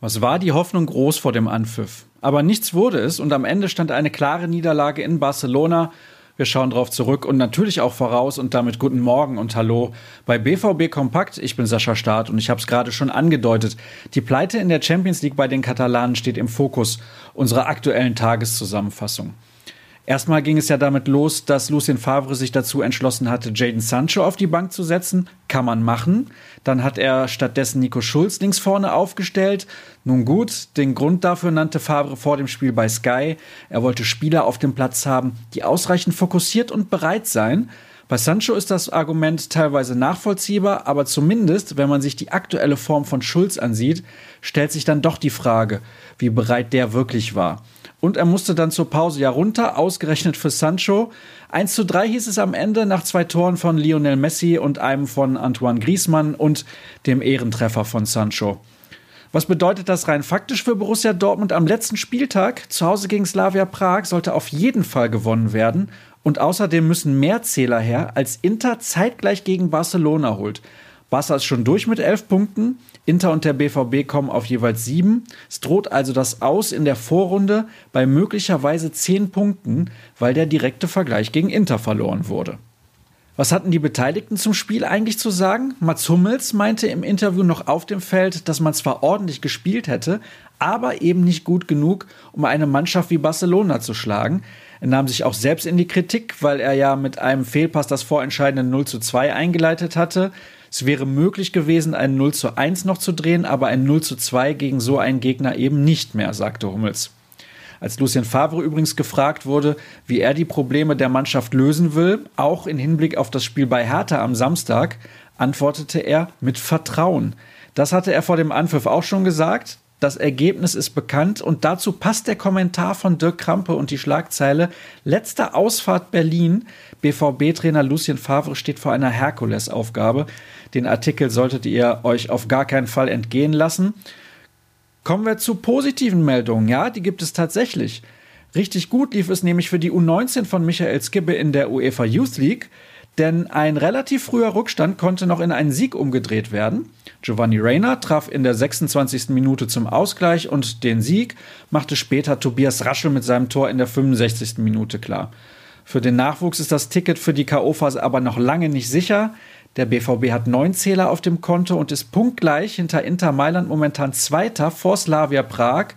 Was war die Hoffnung groß vor dem Anpfiff? Aber nichts wurde es und am Ende stand eine klare Niederlage in Barcelona. Wir schauen darauf zurück und natürlich auch voraus und damit guten Morgen und Hallo bei BVB Kompakt. Ich bin Sascha Staat und ich habe es gerade schon angedeutet. Die Pleite in der Champions League bei den Katalanen steht im Fokus unserer aktuellen Tageszusammenfassung. Erstmal ging es ja damit los, dass Lucien Favre sich dazu entschlossen hatte, Jaden Sancho auf die Bank zu setzen. Kann man machen. Dann hat er stattdessen Nico Schulz links vorne aufgestellt. Nun gut, den Grund dafür nannte Favre vor dem Spiel bei Sky. Er wollte Spieler auf dem Platz haben, die ausreichend fokussiert und bereit seien. Bei Sancho ist das Argument teilweise nachvollziehbar, aber zumindest, wenn man sich die aktuelle Form von Schulz ansieht, stellt sich dann doch die Frage, wie bereit der wirklich war. Und er musste dann zur Pause ja runter, ausgerechnet für Sancho. 1 zu 3 hieß es am Ende nach zwei Toren von Lionel Messi und einem von Antoine Griezmann und dem Ehrentreffer von Sancho. Was bedeutet das rein faktisch für Borussia Dortmund am letzten Spieltag? Zu Hause gegen Slavia Prag sollte auf jeden Fall gewonnen werden. Und außerdem müssen mehr Zähler her, als Inter zeitgleich gegen Barcelona holt. Barca ist schon durch mit elf Punkten. Inter und der BVB kommen auf jeweils sieben. Es droht also das Aus in der Vorrunde bei möglicherweise zehn Punkten, weil der direkte Vergleich gegen Inter verloren wurde. Was hatten die Beteiligten zum Spiel eigentlich zu sagen? Mats Hummels meinte im Interview noch auf dem Feld, dass man zwar ordentlich gespielt hätte, aber eben nicht gut genug, um eine Mannschaft wie Barcelona zu schlagen. Er nahm sich auch selbst in die Kritik, weil er ja mit einem Fehlpass das vorentscheidende 0 zu 2 eingeleitet hatte. Es wäre möglich gewesen, ein 0 zu 1 noch zu drehen, aber ein 0 zu 2 gegen so einen Gegner eben nicht mehr, sagte Hummels. Als Lucien Favre übrigens gefragt wurde, wie er die Probleme der Mannschaft lösen will, auch in Hinblick auf das Spiel bei Hertha am Samstag, antwortete er mit Vertrauen. Das hatte er vor dem Anpfiff auch schon gesagt. Das Ergebnis ist bekannt und dazu passt der Kommentar von Dirk Krampe und die Schlagzeile Letzter Ausfahrt Berlin. BVB-Trainer Lucien Favre steht vor einer Herkulesaufgabe. Den Artikel solltet ihr euch auf gar keinen Fall entgehen lassen. Kommen wir zu positiven Meldungen. Ja, die gibt es tatsächlich. Richtig gut lief es nämlich für die U19 von Michael Skibbe in der UEFA Youth League denn ein relativ früher Rückstand konnte noch in einen Sieg umgedreht werden. Giovanni Reyna traf in der 26. Minute zum Ausgleich und den Sieg machte später Tobias Raschel mit seinem Tor in der 65. Minute klar. Für den Nachwuchs ist das Ticket für die K.O.-Phase aber noch lange nicht sicher. Der BVB hat neun Zähler auf dem Konto und ist punktgleich hinter Inter Mailand momentan Zweiter vor Slavia Prag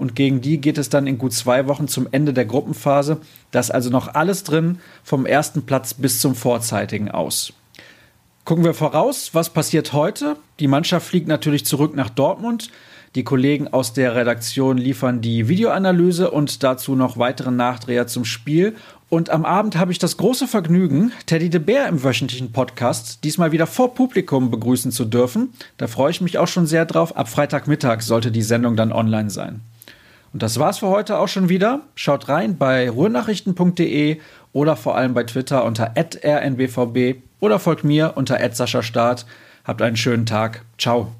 und gegen die geht es dann in gut zwei Wochen zum Ende der Gruppenphase. Da ist also noch alles drin, vom ersten Platz bis zum vorzeitigen aus. Gucken wir voraus, was passiert heute? Die Mannschaft fliegt natürlich zurück nach Dortmund. Die Kollegen aus der Redaktion liefern die Videoanalyse und dazu noch weitere Nachdreher zum Spiel. Und am Abend habe ich das große Vergnügen, Teddy de Bär im wöchentlichen Podcast diesmal wieder vor Publikum begrüßen zu dürfen. Da freue ich mich auch schon sehr drauf. Ab Freitagmittag sollte die Sendung dann online sein. Und das war's für heute auch schon wieder. Schaut rein bei ruhrnachrichten.de oder vor allem bei Twitter unter rnbvb oder folgt mir unter Start. Habt einen schönen Tag. Ciao.